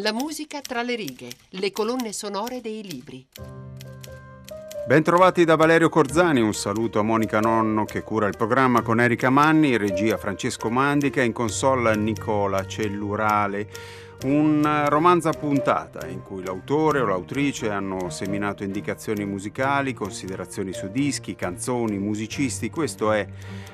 La musica tra le righe, le colonne sonore dei libri. Bentrovati da Valerio Corzani, un saluto a Monica Nonno che cura il programma con Erika Manni, regia Francesco Mandica, in console Nicola Cellurale. Un romanzo a puntata in cui l'autore o l'autrice hanno seminato indicazioni musicali, considerazioni su dischi, canzoni, musicisti. Questo è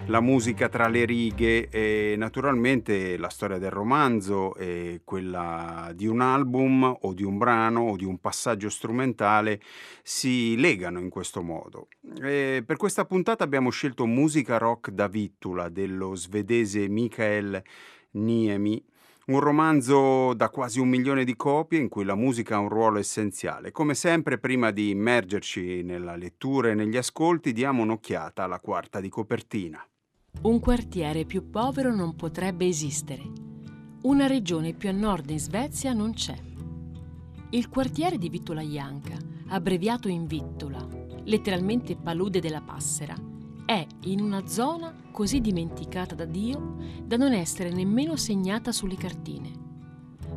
la musica tra le righe e naturalmente la storia del romanzo è quella di un album o di un brano o di un passaggio strumentale si legano in questo modo. E per questa puntata abbiamo scelto musica rock da Vittula dello svedese Mikael Niemi un romanzo da quasi un milione di copie in cui la musica ha un ruolo essenziale. Come sempre, prima di immergerci nella lettura e negli ascolti, diamo un'occhiata alla quarta di copertina. Un quartiere più povero non potrebbe esistere. Una regione più a nord in Svezia non c'è. Il quartiere di Vittola Janka, abbreviato in Vittola, letteralmente palude della passera, è in una zona così dimenticata da Dio da non essere nemmeno segnata sulle cartine.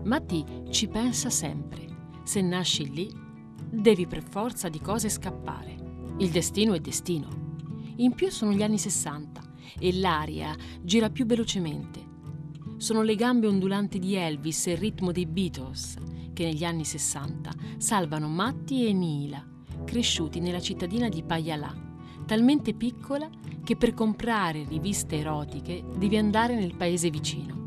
Matti ci pensa sempre. Se nasci lì, devi per forza di cose scappare. Il destino è destino. In più sono gli anni 60 e l'aria gira più velocemente. Sono le gambe ondulanti di Elvis e il ritmo dei Beatles che negli anni 60 salvano Matti e Nila, cresciuti nella cittadina di Payalà, talmente piccola che per comprare riviste erotiche devi andare nel paese vicino.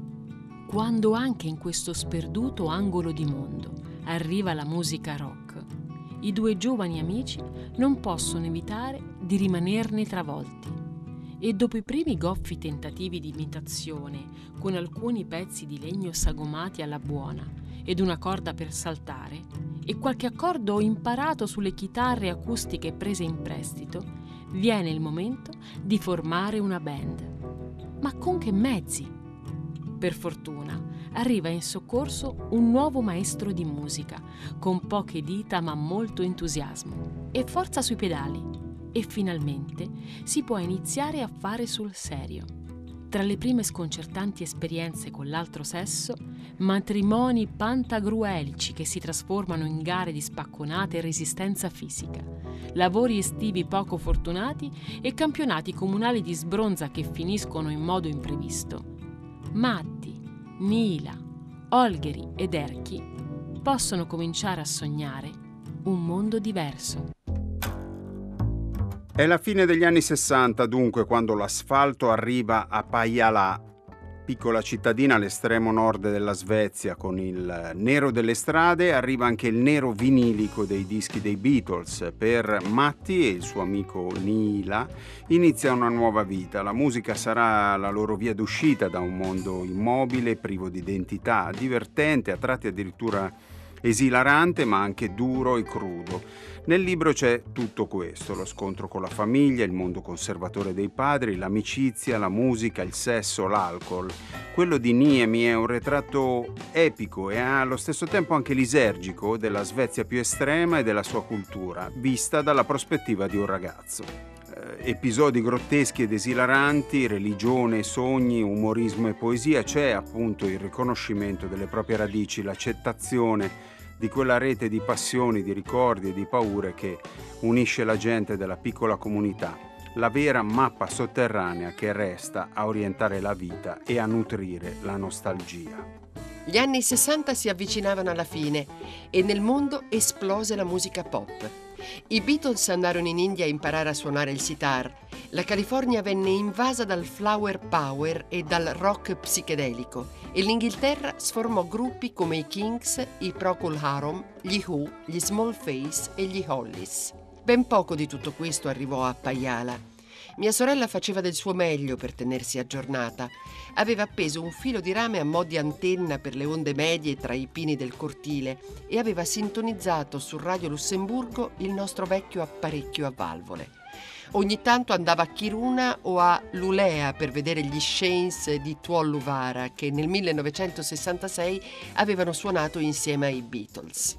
Quando anche in questo sperduto angolo di mondo arriva la musica rock, i due giovani amici non possono evitare di rimanerne travolti e dopo i primi goffi tentativi di imitazione con alcuni pezzi di legno sagomati alla buona ed una corda per saltare e qualche accordo imparato sulle chitarre acustiche prese in prestito, viene il momento di formare una band. Ma con che mezzi? Per fortuna arriva in soccorso un nuovo maestro di musica, con poche dita ma molto entusiasmo, e forza sui pedali e finalmente si può iniziare a fare sul serio. Tra le prime sconcertanti esperienze con l'altro sesso, matrimoni pantagruelici che si trasformano in gare di spacconate e resistenza fisica, lavori estivi poco fortunati e campionati comunali di sbronza che finiscono in modo imprevisto. Matti, Nila, Olgheri ed Erchi possono cominciare a sognare un mondo diverso. È la fine degli anni 60 dunque quando l'asfalto arriva a Pajala, piccola cittadina all'estremo nord della Svezia con il nero delle strade, arriva anche il nero vinilico dei dischi dei Beatles. Per Matti e il suo amico Nila inizia una nuova vita. La musica sarà la loro via d'uscita da un mondo immobile, privo di identità, divertente, a tratti addirittura esilarante ma anche duro e crudo. Nel libro c'è tutto questo, lo scontro con la famiglia, il mondo conservatore dei padri, l'amicizia, la musica, il sesso, l'alcol. Quello di Niemi è un ritratto epico e allo stesso tempo anche lisergico della Svezia più estrema e della sua cultura, vista dalla prospettiva di un ragazzo episodi grotteschi ed esilaranti, religione, sogni, umorismo e poesia, c'è appunto il riconoscimento delle proprie radici, l'accettazione di quella rete di passioni, di ricordi e di paure che unisce la gente della piccola comunità, la vera mappa sotterranea che resta a orientare la vita e a nutrire la nostalgia. Gli anni 60 si avvicinavano alla fine e nel mondo esplose la musica pop. I Beatles andarono in India a imparare a suonare il sitar. La California venne invasa dal flower power e dal rock psichedelico e l'Inghilterra sformò gruppi come i Kings, i Procol Harum, gli Who, gli Small Face e gli Hollies. Ben poco di tutto questo arrivò a Paiala. Mia sorella faceva del suo meglio per tenersi aggiornata. Aveva appeso un filo di rame a mo' di antenna per le onde medie tra i pini del cortile e aveva sintonizzato su Radio Lussemburgo il nostro vecchio apparecchio a valvole. Ogni tanto andava a Kiruna o a Lulea per vedere gli Shanes di Tuol Luvara che nel 1966 avevano suonato insieme ai Beatles.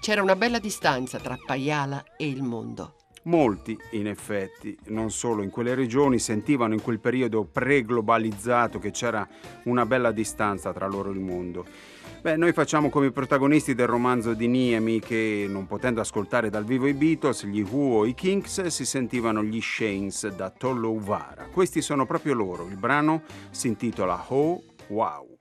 C'era una bella distanza tra Paiala e il mondo. Molti, in effetti, non solo in quelle regioni, sentivano in quel periodo pre-globalizzato che c'era una bella distanza tra loro e il mondo. Beh, noi facciamo come i protagonisti del romanzo di Niemi che, non potendo ascoltare dal vivo i Beatles, gli Who o i Kinks, si sentivano gli Shanes da Tollo Uvara. Questi sono proprio loro. Il brano si intitola Oh Wow.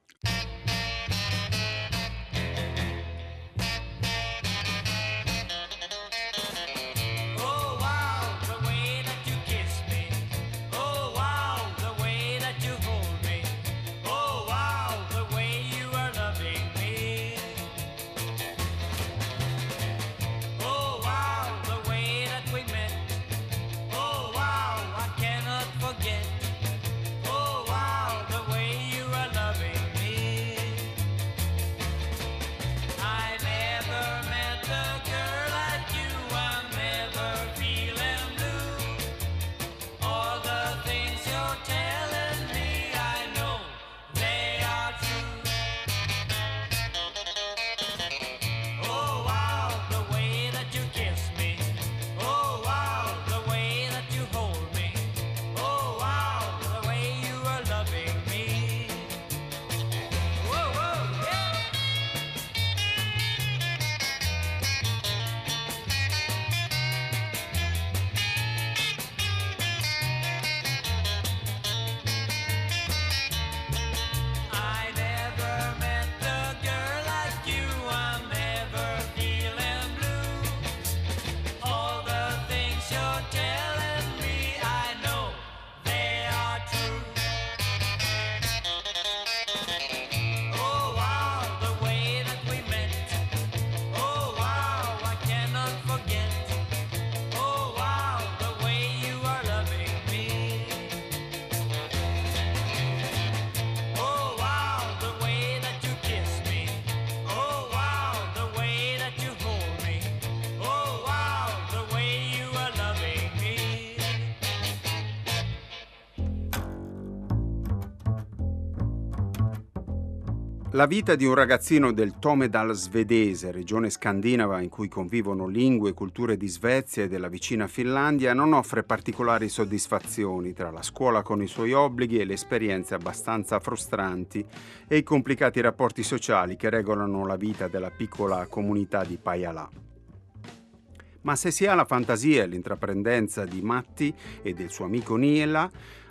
La vita di un ragazzino del Tomedal svedese, regione scandinava in cui convivono lingue e culture di Svezia e della vicina Finlandia, non offre particolari soddisfazioni tra la scuola con i suoi obblighi e le esperienze abbastanza frustranti e i complicati rapporti sociali che regolano la vita della piccola comunità di Pajala. Ma se si ha la fantasia e l'intraprendenza di Matti e del suo amico Niela,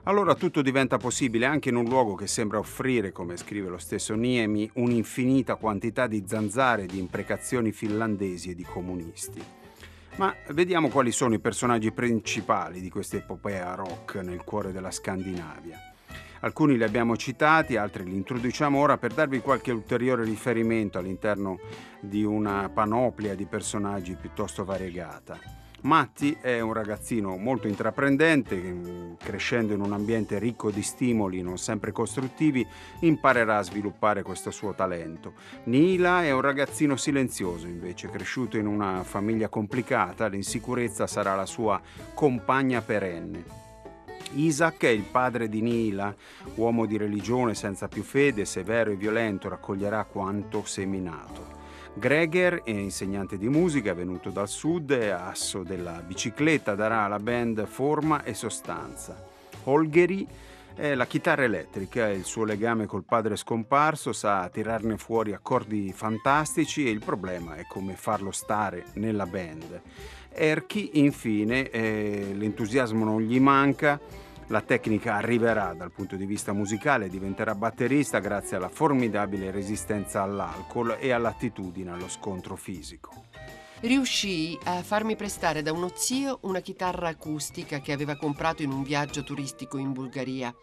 allora tutto diventa possibile anche in un luogo che sembra offrire, come scrive lo stesso Niemi, un'infinita quantità di zanzare, di imprecazioni finlandesi e di comunisti. Ma vediamo quali sono i personaggi principali di questa epopea rock nel cuore della Scandinavia. Alcuni li abbiamo citati, altri li introduciamo ora per darvi qualche ulteriore riferimento all'interno di una panoplia di personaggi piuttosto variegata. Matti è un ragazzino molto intraprendente mm, crescendo in un ambiente ricco di stimoli non sempre costruttivi imparerà a sviluppare questo suo talento. Nila è un ragazzino silenzioso invece, cresciuto in una famiglia complicata, l'insicurezza sarà la sua compagna perenne. Isaac è il padre di Nila, uomo di religione senza più fede, severo e violento, raccoglierà quanto seminato. Greger è insegnante di musica, venuto dal sud e asso della bicicletta, darà alla band forma e sostanza. Holgeri è la chitarra elettrica, il suo legame col padre scomparso sa tirarne fuori accordi fantastici e il problema è come farlo stare nella band. Erky infine eh, l'entusiasmo non gli manca, la tecnica arriverà dal punto di vista musicale, diventerà batterista grazie alla formidabile resistenza all'alcol e all'attitudine allo scontro fisico. Riuscii a farmi prestare da uno zio una chitarra acustica che aveva comprato in un viaggio turistico in Bulgaria.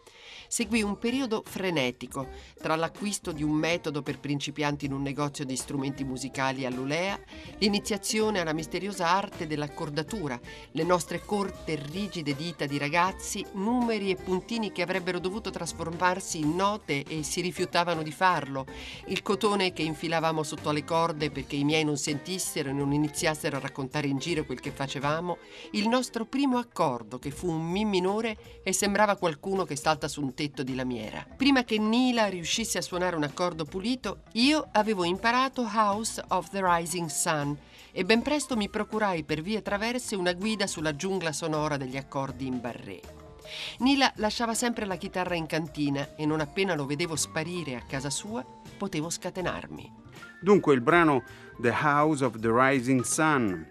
Seguì un periodo frenetico tra l'acquisto di un metodo per principianti in un negozio di strumenti musicali all'Ulea, l'iniziazione alla misteriosa arte dell'accordatura, le nostre corte e rigide dita di ragazzi, numeri e puntini che avrebbero dovuto trasformarsi in note e si rifiutavano di farlo, il cotone che infilavamo sotto alle corde perché i miei non sentissero e non iniziassero a raccontare in giro quel che facevamo, il nostro primo accordo, che fu un Mi minore e sembrava qualcuno che salta su un tetto di lamiera. Prima che Nila riuscisse a suonare un accordo pulito, io avevo imparato House of the Rising Sun e ben presto mi procurai per vie traverse una guida sulla giungla sonora degli accordi in barré. Nila lasciava sempre la chitarra in cantina e non appena lo vedevo sparire a casa sua, potevo scatenarmi. Dunque il brano The House of the Rising Sun,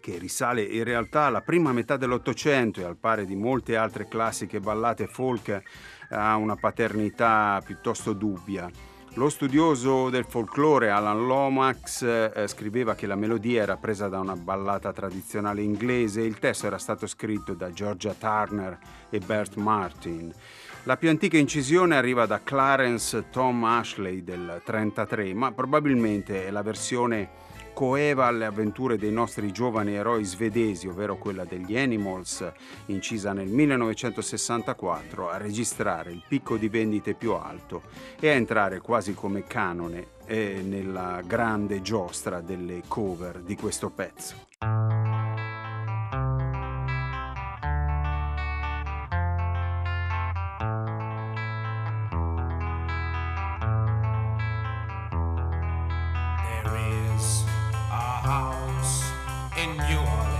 che risale in realtà alla prima metà dell'Ottocento e al pari di molte altre classiche ballate folk, ha una paternità piuttosto dubbia. Lo studioso del folklore Alan Lomax eh, scriveva che la melodia era presa da una ballata tradizionale inglese e il testo era stato scritto da Georgia Turner e Bert Martin. La più antica incisione arriva da Clarence Tom Ashley del 1933, ma probabilmente è la versione coeva alle avventure dei nostri giovani eroi svedesi, ovvero quella degli Animals, incisa nel 1964, a registrare il picco di vendite più alto e a entrare quasi come canone eh, nella grande giostra delle cover di questo pezzo. house in your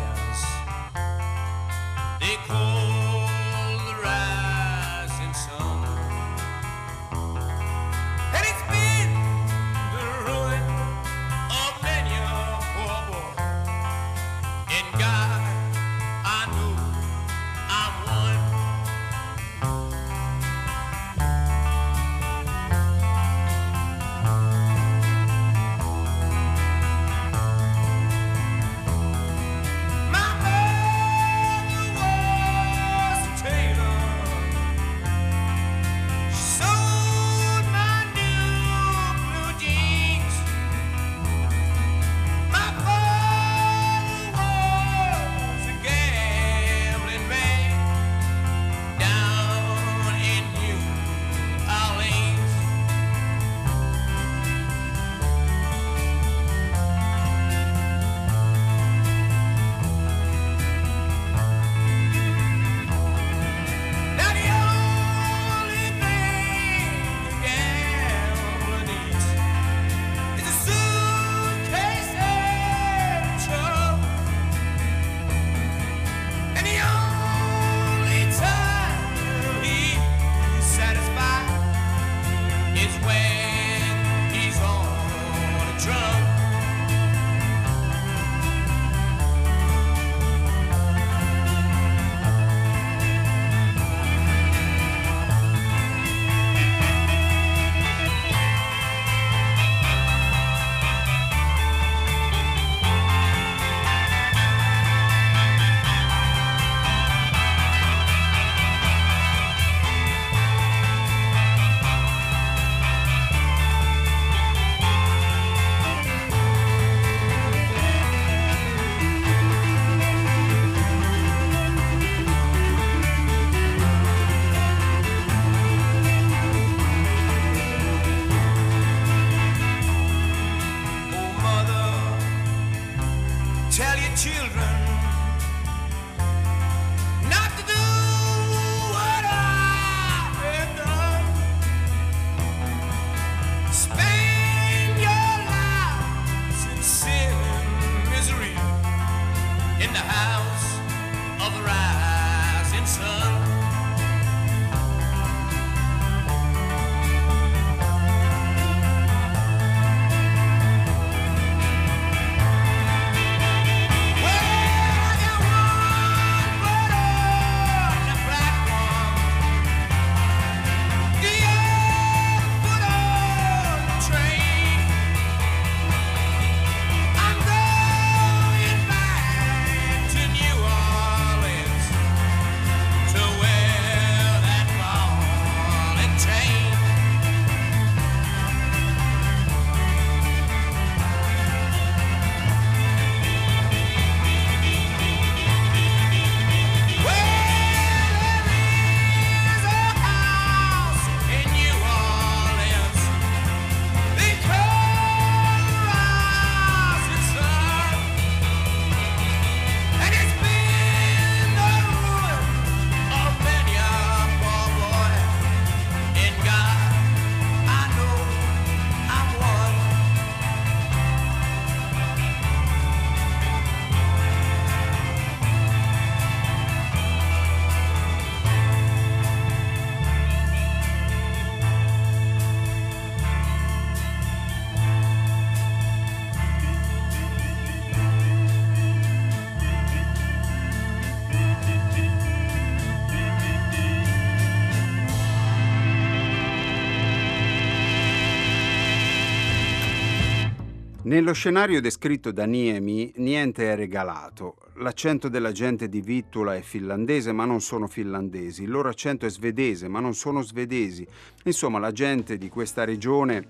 Nello scenario descritto da Niemi niente è regalato. L'accento della gente di Vittula è finlandese ma non sono finlandesi, il loro accento è svedese ma non sono svedesi. Insomma, la gente di questa regione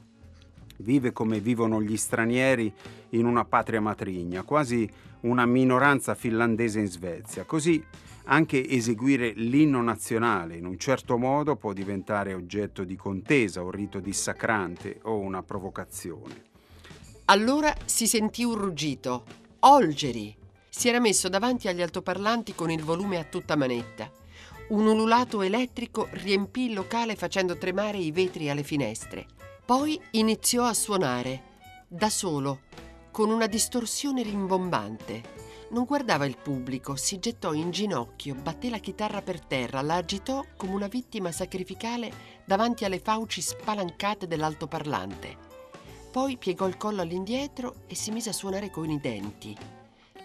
vive come vivono gli stranieri in una patria matrigna, quasi una minoranza finlandese in Svezia. Così anche eseguire l'inno nazionale in un certo modo può diventare oggetto di contesa, un rito dissacrante o una provocazione. Allora si sentì un ruggito. Olgeri! Si era messo davanti agli altoparlanti con il volume a tutta manetta. Un ululato elettrico riempì il locale facendo tremare i vetri alle finestre. Poi iniziò a suonare, da solo, con una distorsione rimbombante. Non guardava il pubblico, si gettò in ginocchio, batté la chitarra per terra, la agitò come una vittima sacrificale davanti alle fauci spalancate dell'altoparlante. Poi piegò il collo all'indietro e si mise a suonare con i denti.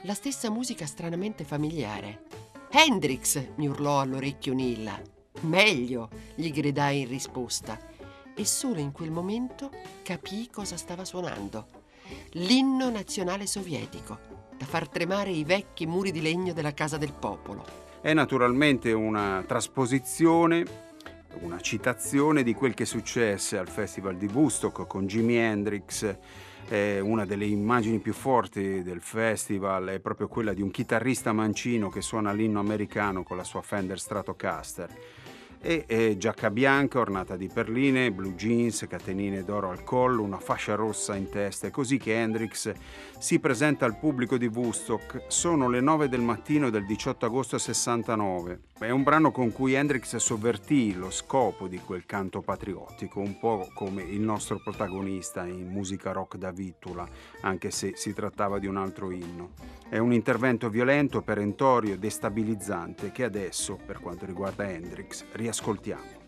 La stessa musica stranamente familiare. Hendrix! mi urlò all'orecchio Nilla. Meglio! gli gridai in risposta. E solo in quel momento capì cosa stava suonando. L'inno nazionale sovietico, da far tremare i vecchi muri di legno della Casa del Popolo. È naturalmente una trasposizione una citazione di quel che successe al Festival di Woodstock con Jimi Hendrix. Una delle immagini più forti del festival è proprio quella di un chitarrista mancino che suona l'inno americano con la sua Fender Stratocaster e eh, giacca bianca ornata di perline, blue jeans, catenine d'oro al collo, una fascia rossa in testa. È così che Hendrix si presenta al pubblico di Woodstock. Sono le 9 del mattino del 18 agosto 69. È un brano con cui Hendrix sovvertì lo scopo di quel canto patriottico, un po' come il nostro protagonista in musica rock da Vittula, anche se si trattava di un altro inno. È un intervento violento, perentorio, destabilizzante che adesso, per quanto riguarda Hendrix, ascoltiamo.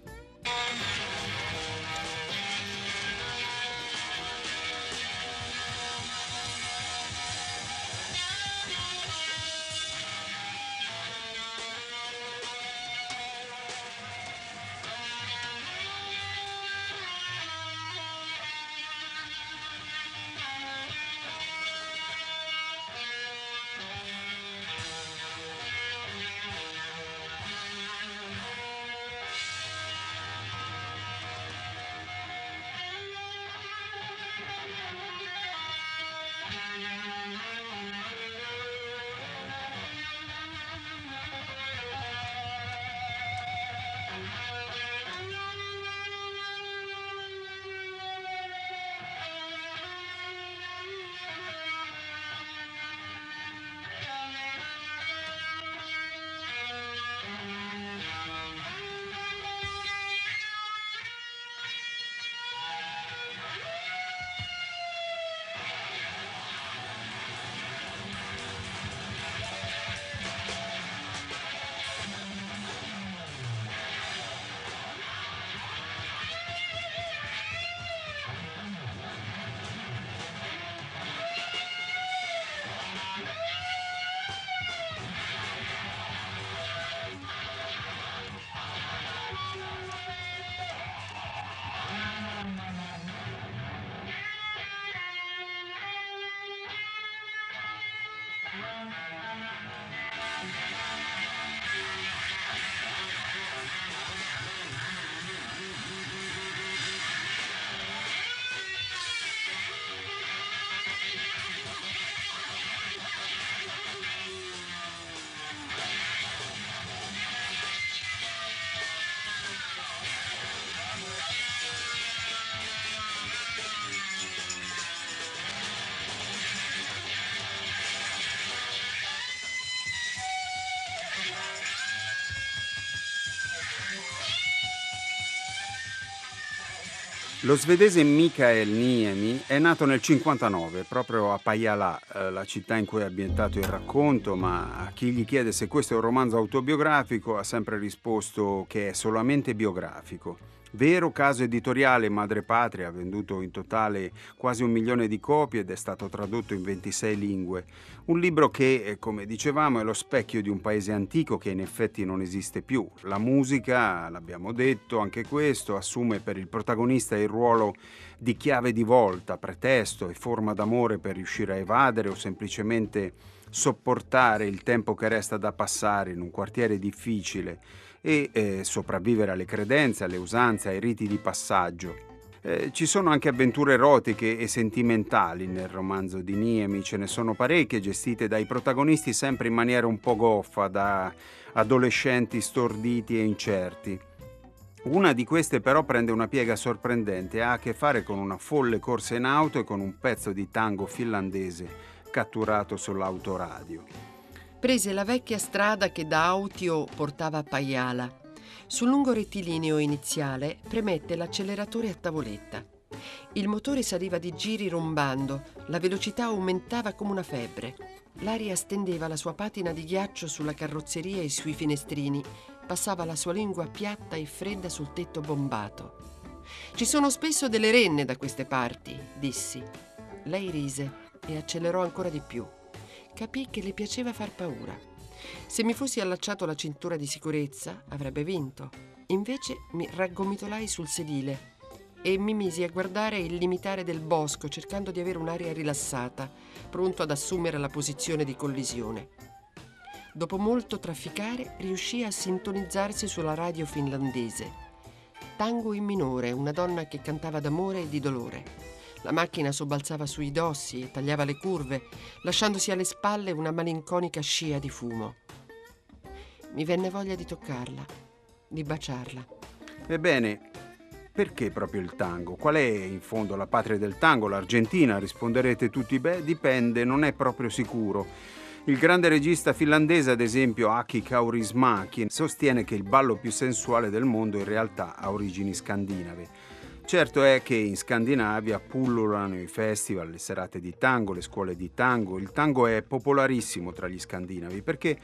Lo svedese Mikael Niemi è nato nel 59, proprio a Pajala, eh, la città in cui è ambientato il racconto, ma a chi gli chiede se questo è un romanzo autobiografico ha sempre risposto che è solamente biografico. Vero caso editoriale Madrepatria venduto in totale quasi un milione di copie ed è stato tradotto in 26 lingue. Un libro che, eh, come dicevamo, è lo specchio di un paese antico che in effetti non esiste più. La musica, l'abbiamo detto, anche questo, assume per il protagonista il ruolo di chiave di volta, pretesto e forma d'amore per riuscire a evadere o semplicemente sopportare il tempo che resta da passare in un quartiere difficile e eh, sopravvivere alle credenze, alle usanze, ai riti di passaggio. Eh, ci sono anche avventure erotiche e sentimentali nel romanzo di Niemi, ce ne sono parecchie gestite dai protagonisti sempre in maniera un po' goffa, da adolescenti storditi e incerti. Una di queste però prende una piega sorprendente, ha a che fare con una folle corsa in auto e con un pezzo di tango finlandese catturato sull'autoradio. Prese la vecchia strada che da Autio portava a Paiala. Sul lungo rettilineo iniziale premette l'acceleratore a tavoletta. Il motore saliva di giri rombando, la velocità aumentava come una febbre. L'aria stendeva la sua patina di ghiaccio sulla carrozzeria e sui finestrini, passava la sua lingua piatta e fredda sul tetto bombato. Ci sono spesso delle renne da queste parti, dissi. Lei rise e accelerò ancora di più capì che le piaceva far paura. Se mi fossi allacciato la cintura di sicurezza, avrebbe vinto. Invece mi raggomitolai sul sedile e mi misi a guardare il limitare del bosco cercando di avere un'aria rilassata, pronto ad assumere la posizione di collisione. Dopo molto trafficare, riuscì a sintonizzarsi sulla radio finlandese. Tango in minore, una donna che cantava d'amore e di dolore. La macchina sobbalzava sui dossi e tagliava le curve, lasciandosi alle spalle una malinconica scia di fumo. Mi venne voglia di toccarla, di baciarla. Ebbene, perché proprio il tango? Qual è in fondo la patria del tango? L'Argentina? Risponderete tutti, beh, dipende, non è proprio sicuro. Il grande regista finlandese, ad esempio Aki Kaurismäki, sostiene che il ballo più sensuale del mondo in realtà ha origini scandinave. Certo è che in Scandinavia pullulano i festival, le serate di tango, le scuole di tango. Il tango è popolarissimo tra gli scandinavi perché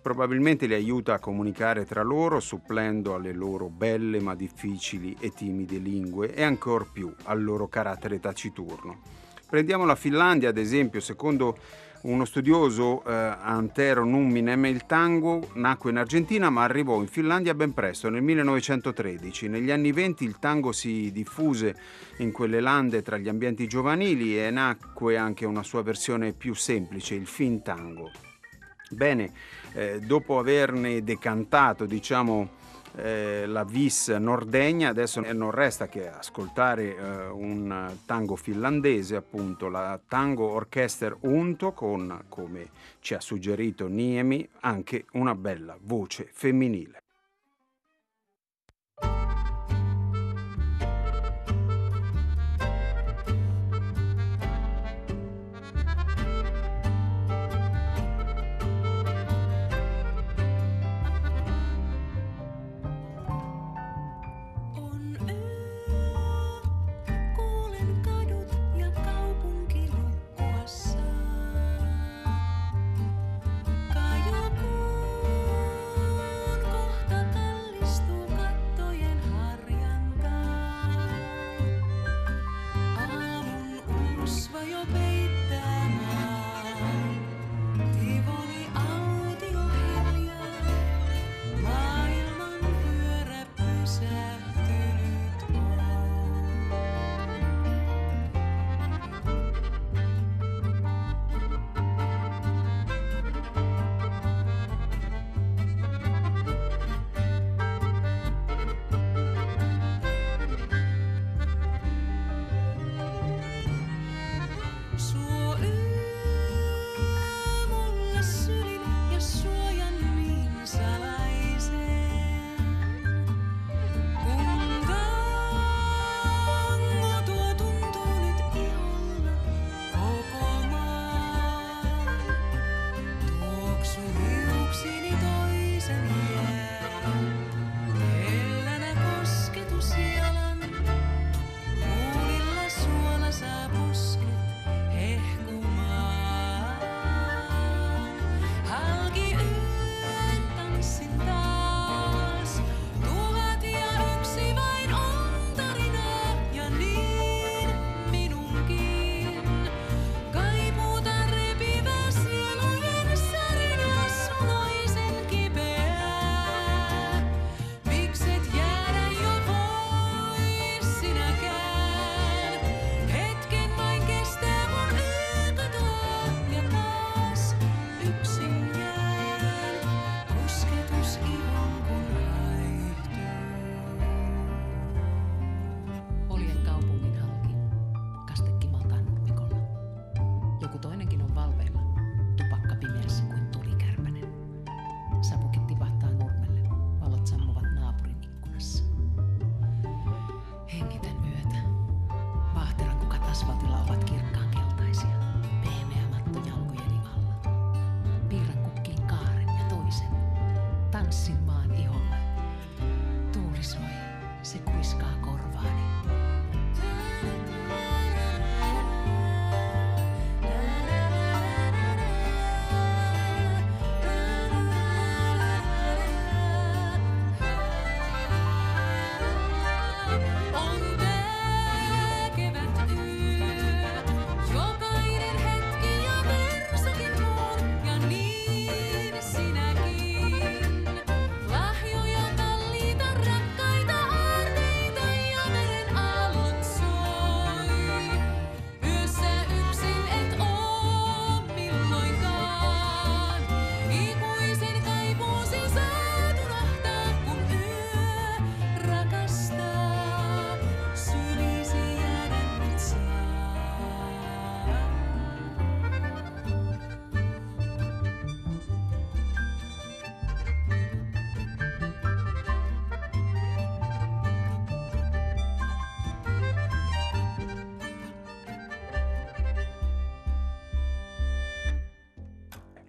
probabilmente li aiuta a comunicare tra loro, supplendo alle loro belle ma difficili e timide lingue e ancor più al loro carattere taciturno. Prendiamo la Finlandia, ad esempio, secondo uno studioso eh, Antero Numminem, il tango nacque in Argentina ma arrivò in Finlandia ben presto, nel 1913. Negli anni 20 il tango si diffuse in quelle lande tra gli ambienti giovanili e nacque anche una sua versione più semplice, il fin tango. Bene, eh, dopo averne decantato, diciamo, eh, la vis nordegna, adesso non resta che ascoltare eh, un tango finlandese, appunto la Tango Orchester Unto con, come ci ha suggerito Niemi, anche una bella voce femminile.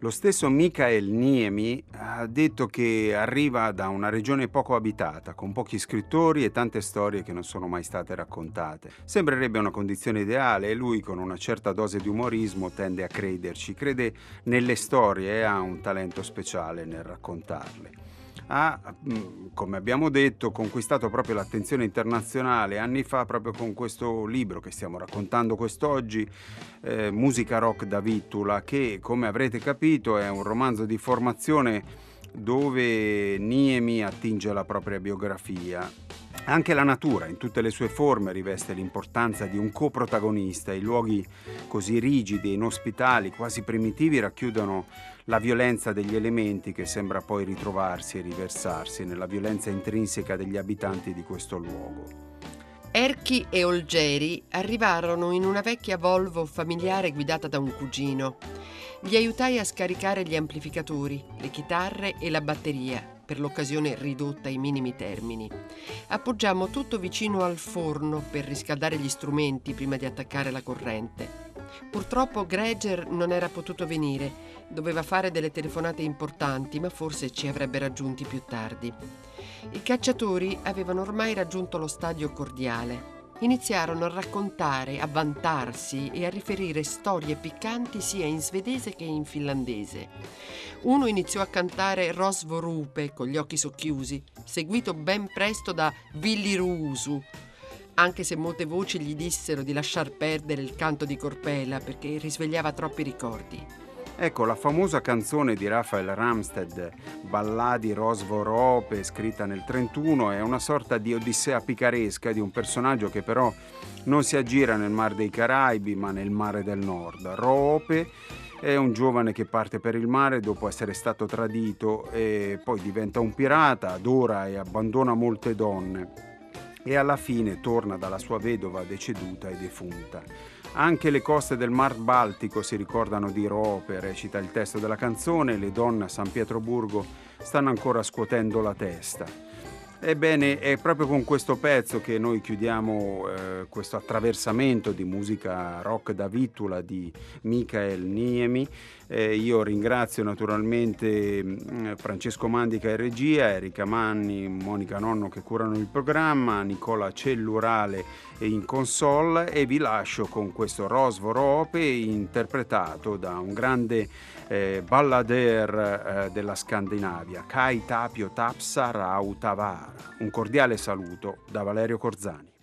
Lo stesso Michael Niemi ha detto che arriva da una regione poco abitata, con pochi scrittori e tante storie che non sono mai state raccontate. Sembrerebbe una condizione ideale e lui con una certa dose di umorismo tende a crederci, crede nelle storie e ha un talento speciale nel raccontarle ha, mm, come abbiamo detto, conquistato proprio l'attenzione internazionale anni fa proprio con questo libro che stiamo raccontando quest'oggi, eh, Musica Rock da Vittula, che come avrete capito è un romanzo di formazione dove Niemi attinge la propria biografia. Anche la natura, in tutte le sue forme, riveste l'importanza di un coprotagonista. I luoghi così rigidi inospitali, quasi primitivi, racchiudono la violenza degli elementi che sembra poi ritrovarsi e riversarsi nella violenza intrinseca degli abitanti di questo luogo. Erchi e Olgeri arrivarono in una vecchia Volvo familiare guidata da un cugino. Gli aiutai a scaricare gli amplificatori, le chitarre e la batteria, per l'occasione ridotta ai minimi termini. Appoggiamo tutto vicino al forno per riscaldare gli strumenti prima di attaccare la corrente. Purtroppo Greger non era potuto venire, doveva fare delle telefonate importanti, ma forse ci avrebbe raggiunti più tardi. I cacciatori avevano ormai raggiunto lo stadio cordiale. Iniziarono a raccontare, a vantarsi e a riferire storie piccanti sia in svedese che in finlandese. Uno iniziò a cantare Rosvorupe con gli occhi socchiusi, seguito ben presto da Villiruusu, anche se molte voci gli dissero di lasciar perdere il canto di Corpella perché risvegliava troppi ricordi. Ecco, la famosa canzone di Raphael Ramsted, Balladi Rosvorope, scritta nel 1931, è una sorta di odissea picaresca di un personaggio che però non si aggira nel Mar dei Caraibi, ma nel Mare del Nord. Roope è un giovane che parte per il mare dopo essere stato tradito e poi diventa un pirata, adora e abbandona molte donne e alla fine torna dalla sua vedova deceduta e defunta. Anche le coste del Mar Baltico si ricordano di Rope, recita il testo della canzone, le donne a San Pietroburgo stanno ancora scuotendo la testa. Ebbene, è proprio con questo pezzo che noi chiudiamo eh, questo attraversamento di musica rock da Vittula di Michael Niemi. Eh, io ringrazio naturalmente mm, Francesco Mandica in regia, Erika Manni, Monica Nonno che curano il programma, Nicola Cellurale in console e vi lascio con questo Rosvoro Ope interpretato da un grande eh, ballader eh, della Scandinavia, Kai Tapio Tapsa Rautavara. Un cordiale saluto da Valerio Corzani.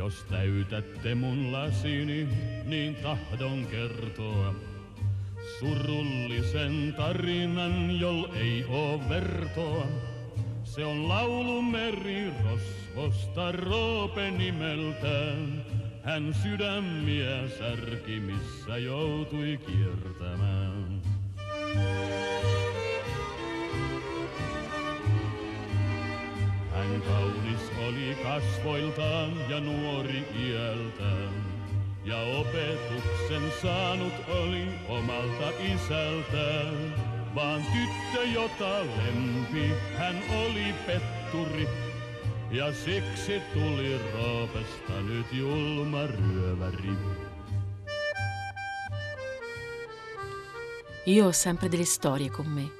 Jos täytätte mun lasini, niin tahdon kertoa surullisen tarinan, jol ei oo vertoa. Se on laulumeri rosvosta Roope nimeltään. Hän sydämiä särki, missä joutui kiertämään. Hän kaunis oli kasvoiltaan ja nuori iältään. Ja opetuksen saanut oli omalta isältään. Vaan tyttö, jota lempi, hän oli petturi, Ja siksi tuli Roopesta nyt julma ryöväri. Io ho sempre delle storie con me.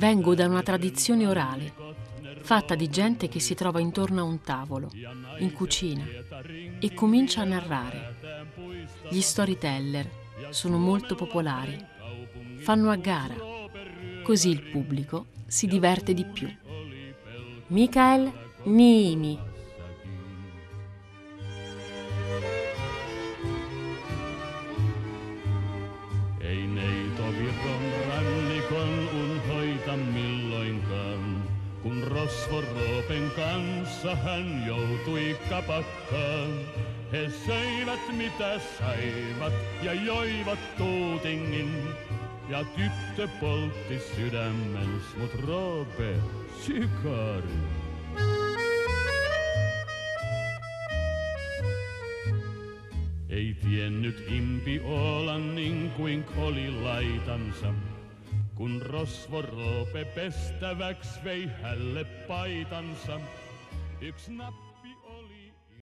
Vengo da una tradizione orale, fatta di gente che si trova intorno a un tavolo, in cucina, e comincia a narrare. Gli storyteller sono molto popolari, fanno a gara, così il pubblico si diverte di più. Michael Nimi kanssa hän joutui kapakkaan. He söivät mitä saivat ja joivat tuutingin. Ja tyttö poltti sydämens, mut Roope sykari. Ei tiennyt impi olla niin kuin oli laitansa, kun rosvo Roope pestäväks vei hälle paitansa. Yksi nappi